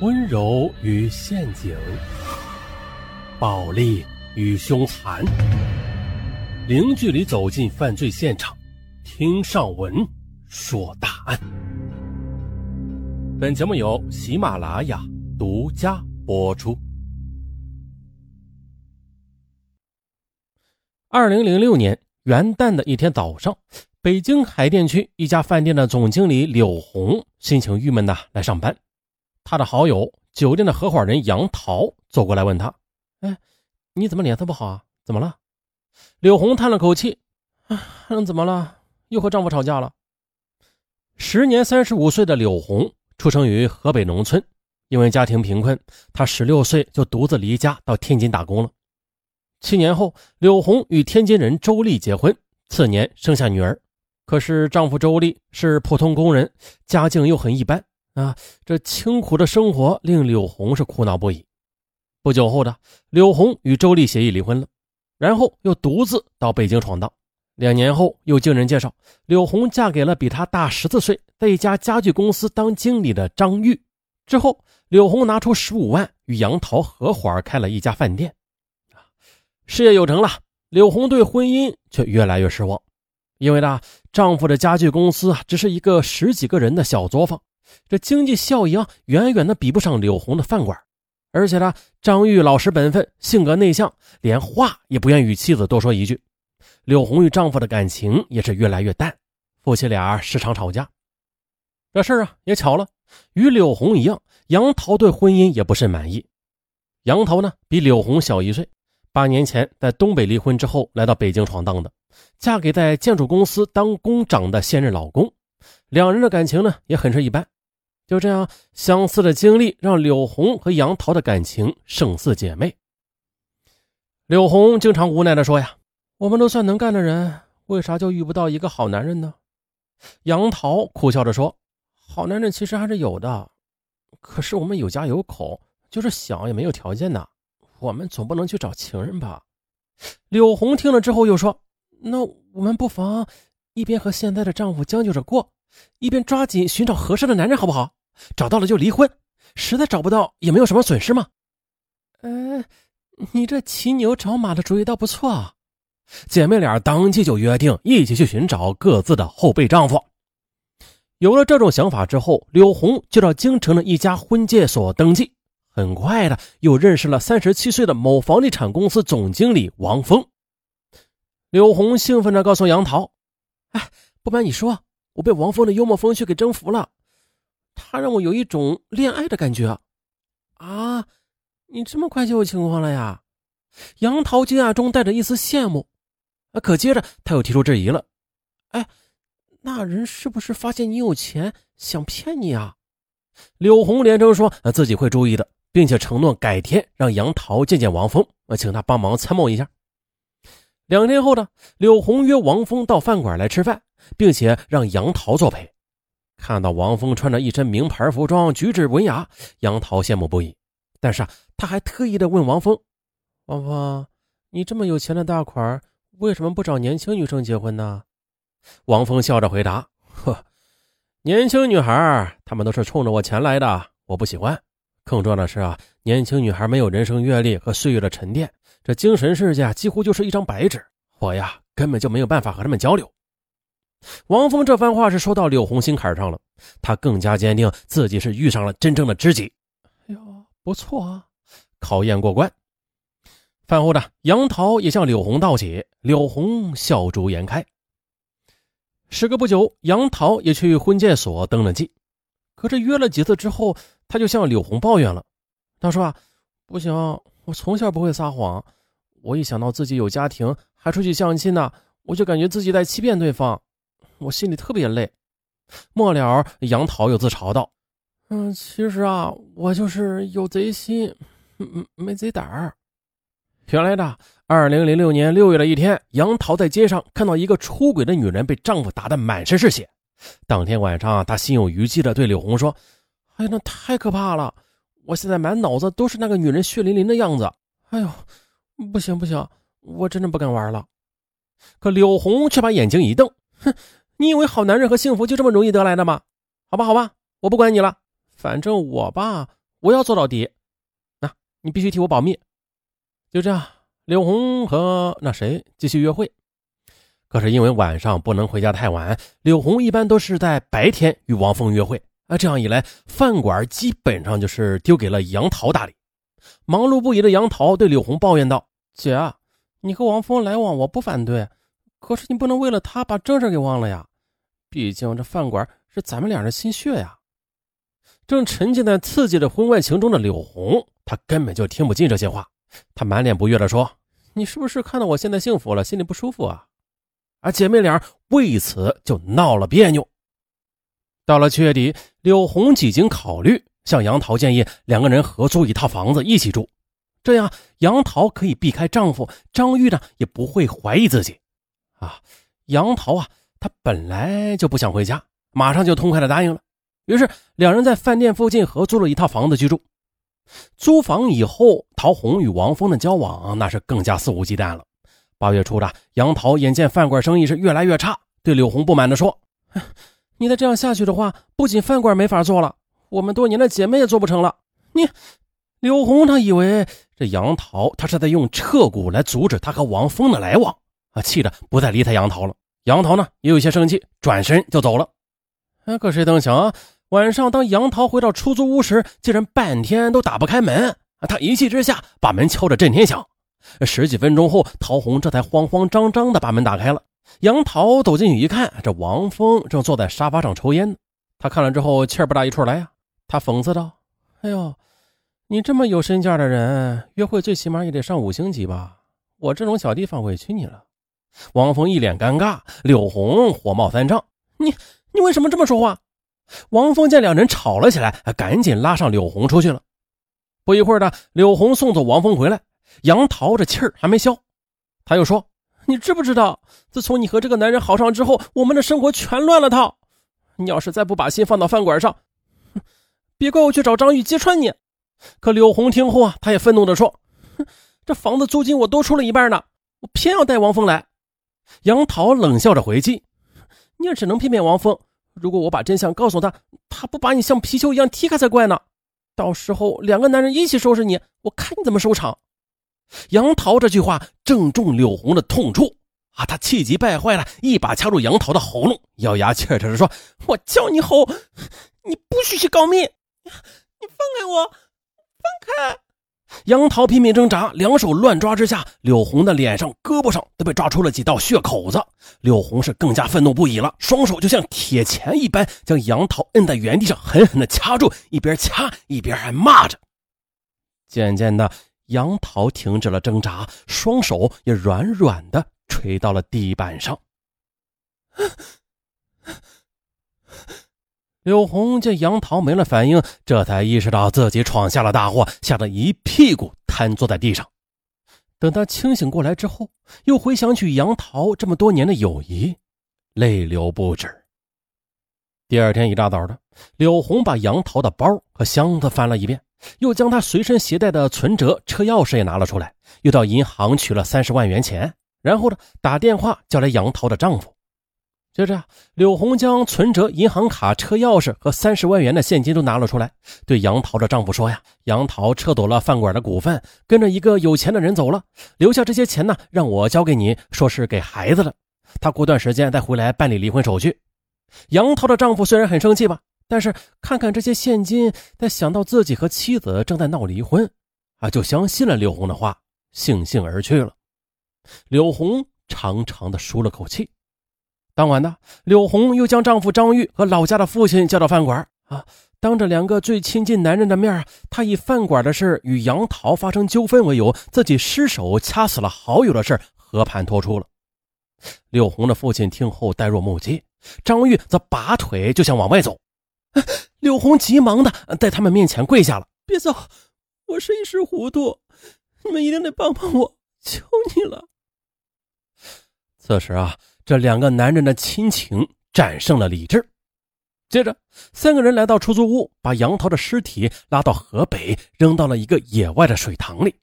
温柔与陷阱，暴力与凶残，零距离走进犯罪现场，听上文说大案。本节目由喜马拉雅独家播出。二零零六年元旦的一天早上，北京海淀区一家饭店的总经理柳红心情郁闷的来上班。他的好友酒店的合伙人杨桃走过来问他：“哎，你怎么脸色不好啊？怎么了？”柳红叹了口气：“啊，怎么了？又和丈夫吵架了。”时年三十五岁的柳红出生于河北农村，因为家庭贫困，她十六岁就独自离家到天津打工了。七年后，柳红与天津人周丽结婚，次年生下女儿。可是丈夫周丽是普通工人，家境又很一般。啊，这清苦的生活令柳红是苦恼不已。不久后的，柳红与周丽协议离婚了，然后又独自到北京闯荡。两年后，又经人介绍，柳红嫁给了比她大十四岁，在一家家具公司当经理的张玉。之后，柳红拿出十五万与杨桃合伙开了一家饭店。啊事业有成了，柳红对婚姻却越来越失望，因为呢，丈夫的家具公司啊，只是一个十几个人的小作坊。这经济效益啊，远远的比不上柳红的饭馆，而且呢，张玉老实本分，性格内向，连话也不愿与妻子多说一句。柳红与丈夫的感情也是越来越淡，夫妻俩时常吵架。这事儿啊，也巧了，与柳红一样，杨桃对婚姻也不甚满意。杨桃呢，比柳红小一岁，八年前在东北离婚之后，来到北京闯荡的，嫁给在建筑公司当工长的现任老公，两人的感情呢，也很是一般。就这样，相似的经历让柳红和杨桃的感情胜似姐妹。柳红经常无奈地说：“呀，我们都算能干的人，为啥就遇不到一个好男人呢？”杨桃苦笑着说：“好男人其实还是有的，可是我们有家有口，就是想也没有条件呐。我们总不能去找情人吧？”柳红听了之后又说：“那我们不妨一边和现在的丈夫将就着过。”一边抓紧寻找合适的男人，好不好？找到了就离婚，实在找不到也没有什么损失吗？呃，你这骑牛找马的主意倒不错啊！姐妹俩当即就约定一起去寻找各自的后备丈夫。有了这种想法之后，柳红就到京城的一家婚介所登记，很快的又认识了三十七岁的某房地产公司总经理王峰。柳红兴奋地告诉杨桃：“哎，不瞒你说。”我被王峰的幽默风趣给征服了，他让我有一种恋爱的感觉。啊，你这么快就有情况了呀？杨桃惊讶中带着一丝羡慕。啊，可接着他又提出质疑了。哎，那人是不是发现你有钱想骗你啊？柳红连声说自己会注意的，并且承诺改天让杨桃见见王峰，请他帮忙参谋一下。两天后呢，柳红约王峰到饭馆来吃饭。并且让杨桃作陪。看到王峰穿着一身名牌服装，举止文雅，杨桃羡慕不已。但是啊，他还特意的问王峰：“王峰，你这么有钱的大款，为什么不找年轻女生结婚呢？”王峰笑着回答：“呵，年轻女孩，她们都是冲着我钱来的，我不喜欢。更重要的是啊，年轻女孩没有人生阅历和岁月的沉淀，这精神世界几乎就是一张白纸，我呀，根本就没有办法和他们交流。”王峰这番话是说到柳红心坎上了，他更加坚定自己是遇上了真正的知己。哎呦，不错啊，考验过关。饭后的杨桃也向柳红道谢，柳红笑逐颜开。时隔不久，杨桃也去婚介所登了记，可这约了几次之后，他就向柳红抱怨了。他说啊，不行，我从小不会撒谎，我一想到自己有家庭还出去相亲呢，我就感觉自己在欺骗对方。我心里特别累。末了，杨桃又自嘲道：“嗯，其实啊，我就是有贼心，没贼胆儿。”原来的二零零六年六月的一天，杨桃在街上看到一个出轨的女人被丈夫打得满身是血。当天晚上，他心有余悸的对柳红说：“哎呀，那太可怕了！我现在满脑子都是那个女人血淋淋的样子。哎呦，不行不行，我真的不敢玩了。”可柳红却把眼睛一瞪，哼。你以为好男人和幸福就这么容易得来的吗？好吧，好吧，我不管你了。反正我吧，我要做到底。那你必须替我保密。就这样，柳红和那谁继续约会。可是因为晚上不能回家太晚，柳红一般都是在白天与王峰约会啊。这样一来，饭馆基本上就是丢给了杨桃打理。忙碌不已的杨桃对柳红抱怨道：“姐，你和王峰来往我不反对，可是你不能为了他把正事给忘了呀。毕竟这饭馆是咱们俩的心血呀。”正沉浸在刺激的婚外情中的柳红，她根本就听不进这些话。她满脸不悦地说：“你是不是看到我现在幸福了，心里不舒服啊？”而姐妹俩为此就闹了别扭。到了七月底，柳红几经考虑，向杨桃建议两个人合租一套房子一起住，这样杨桃可以避开丈夫张玉呢，也不会怀疑自己。啊，杨桃啊，她本来就不想回家，马上就痛快的答应了。于是两人在饭店附近合租了一套房子居住。租房以后，陶红与王峰的交往那是更加肆无忌惮了。八月初的杨桃眼见饭馆生意是越来越差，对柳红不满地说：“你再这样下去的话，不仅饭馆没法做了，我们多年的姐妹也做不成了。”你，柳红她以为这杨桃她是在用彻骨来阻止她和王峰的来往啊，气得不再理睬杨桃了。杨桃呢也有些生气，转身就走了。哎，可谁曾想啊，晚上当杨桃回到出租屋时，竟然半天都打不开门啊！他一气之下把门敲得震天响。十几分钟后，陶红这才慌慌张张地把门打开了。杨桃走进去一看，这王峰正坐在沙发上抽烟呢。他看了之后，气儿不打一处来呀。他讽刺道：“哎呦，你这么有身价的人，约会最起码也得上五星级吧？我这种小地方委屈你了。”王峰一脸尴尬，柳红火冒三丈：“你你为什么这么说话？”王峰见两人吵了起来，赶紧拉上柳红出去了。不一会儿的，柳红送走王峰回来。杨桃这气儿还没消，他又说：“你知不知道，自从你和这个男人好上之后，我们的生活全乱了套。你要是再不把心放到饭馆上，哼别怪我去找张玉揭穿你。”可柳红听后啊，他也愤怒地说：“哼这房子租金我都出了一半呢，我偏要带王峰来。”杨桃冷笑着回击：“你也只能骗骗王峰。如果我把真相告诉他，他不把你像皮球一样踢开才怪呢。到时候两个男人一起收拾你，我看你怎么收场。”杨桃这句话正中柳红的痛处啊！他气急败坏了，一把掐住杨桃的喉咙，咬牙切齿地说：“我叫你吼，你不许去告密！你放开我，放开！”杨桃拼命挣扎，两手乱抓之下，柳红的脸上、胳膊上都被抓出了几道血口子。柳红是更加愤怒不已了，双手就像铁钳一般将杨桃摁在原地上，狠狠地掐住，一边掐一边还骂着。渐渐的。杨桃停止了挣扎，双手也软软的垂到了地板上。柳红见杨桃没了反应，这才意识到自己闯下了大祸，吓得一屁股瘫坐在地上。等他清醒过来之后，又回想起杨桃这么多年的友谊，泪流不止。第二天一大早的，柳红把杨桃的包和箱子翻了一遍。又将他随身携带的存折、车钥匙也拿了出来，又到银行取了三十万元钱，然后呢，打电话叫来杨桃的丈夫。就这样，柳红将存折、银行卡、车钥匙和三十万元的现金都拿了出来，对杨桃的丈夫说：“呀，杨桃撤走了饭馆的股份，跟着一个有钱的人走了，留下这些钱呢，让我交给你，说是给孩子的，他过段时间再回来办理离婚手续。”杨桃的丈夫虽然很生气吧。但是看看这些现金，再想到自己和妻子正在闹离婚，啊，就相信了柳红的话，悻悻而去了。柳红长长的舒了口气。当晚呢，柳红又将丈夫张玉和老家的父亲叫到饭馆，啊，当着两个最亲近男人的面，她以饭馆的事与杨桃发生纠纷为由，自己失手掐死了好友的事和盘托出了。柳红的父亲听后呆若木鸡，张玉则拔腿就想往外走。柳红急忙的在他们面前跪下了：“别走，我是一时糊涂，你们一定得帮帮我，求你了。”此时啊，这两个男人的亲情战胜了理智。接着，三个人来到出租屋，把杨桃的尸体拉到河北，扔到了一个野外的水塘里。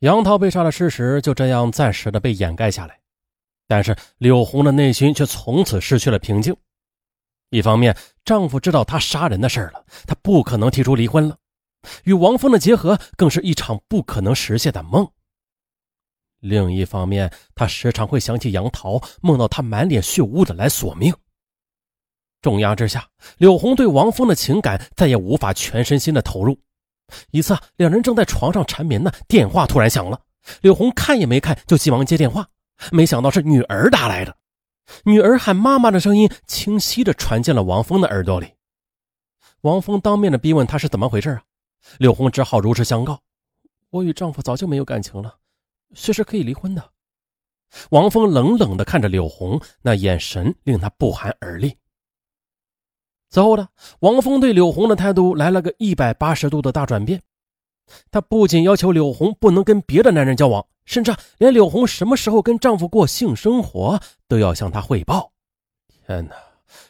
杨桃被杀的事实就这样暂时的被掩盖下来，但是柳红的内心却从此失去了平静。一方面，丈夫知道她杀人的事儿了，她不可能提出离婚了。与王峰的结合更是一场不可能实现的梦。另一方面，她时常会想起杨桃，梦到他满脸血污的来索命。重压之下，柳红对王峰的情感再也无法全身心的投入。一次，两人正在床上缠绵呢，电话突然响了。柳红看也没看，就急忙接电话，没想到是女儿打来的。女儿喊妈妈的声音清晰的传进了王峰的耳朵里。王峰当面的逼问她是怎么回事啊？柳红只好如实相告：“我与丈夫早就没有感情了，随时可以离婚的。”王峰冷冷的看着柳红，那眼神令她不寒而栗。此后呢王峰对柳红的态度来了个一百八十度的大转变，他不仅要求柳红不能跟别的男人交往，甚至连柳红什么时候跟丈夫过性生活都要向他汇报。天哪，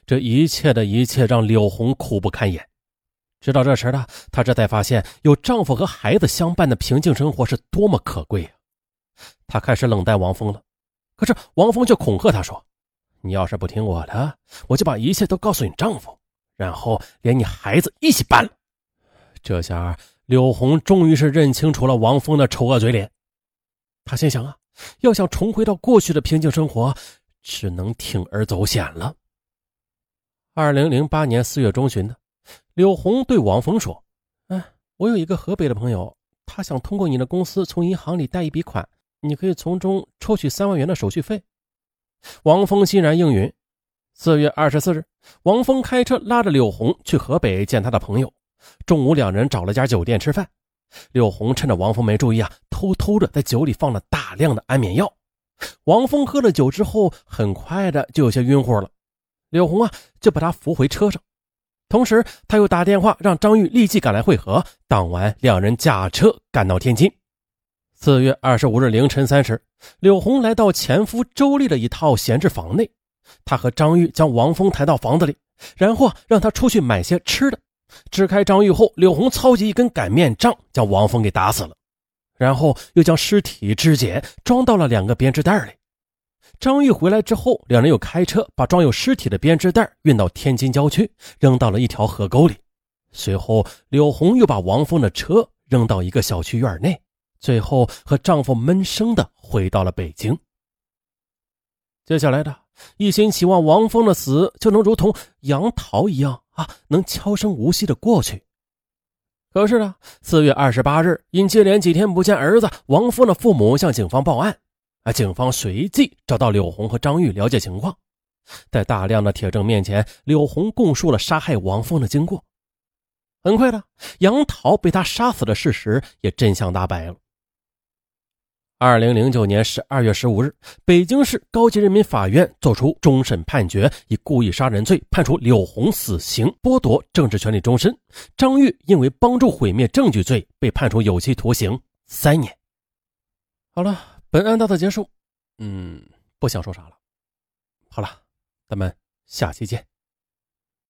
这一切的一切让柳红苦不堪言。直到这时的她这才发现，有丈夫和孩子相伴的平静生活是多么可贵啊！她开始冷淡王峰了，可是王峰却恐吓她说：“你要是不听我的，我就把一切都告诉你丈夫。”然后连你孩子一起搬了。这下柳红终于是认清楚了王峰的丑恶嘴脸。她心想啊，要想重回到过去的平静生活，只能铤而走险了。二零零八年四月中旬的，柳红对王峰说：“哎，我有一个河北的朋友，他想通过你的公司从银行里贷一笔款，你可以从中抽取三万元的手续费。”王峰欣然应允。四月二十四日，王峰开车拉着柳红去河北见他的朋友。中午，两人找了家酒店吃饭。柳红趁着王峰没注意啊，偷偷的在酒里放了大量的安眠药。王峰喝了酒之后，很快的就有些晕乎了。柳红啊，就把他扶回车上，同时他又打电话让张玉立即赶来会合。当晚，两人驾车赶到天津。四月二十五日凌晨三时，柳红来到前夫周丽的一套闲置房内。他和张玉将王峰抬到房子里，然后让他出去买些吃的。支开张玉后，柳红操起一根擀面杖，将王峰给打死了。然后又将尸体肢解，装到了两个编织袋里。张玉回来之后，两人又开车把装有尸体的编织袋运到天津郊区，扔到了一条河沟里。随后，柳红又把王峰的车扔到一个小区院内，最后和丈夫闷声的回到了北京。接下来的。一心期望王峰的死就能如同杨桃一样啊，能悄声无息的过去。可是呢，四月二十八日，因接连几天不见儿子，王峰的父母向警方报案。啊，警方随即找到柳红和张玉了解情况。在大量的铁证面前，柳红供述了杀害王峰的经过。很快的，杨桃被他杀死的事实也真相大白了。二零零九年十二月十五日，北京市高级人民法院作出终审判决，以故意杀人罪判处柳红死刑，剥夺政治权利终身。张玉因为帮助毁灭证据罪被判处有期徒刑三年。好了，本案到此结束。嗯，不想说啥了。好了，咱们下期见。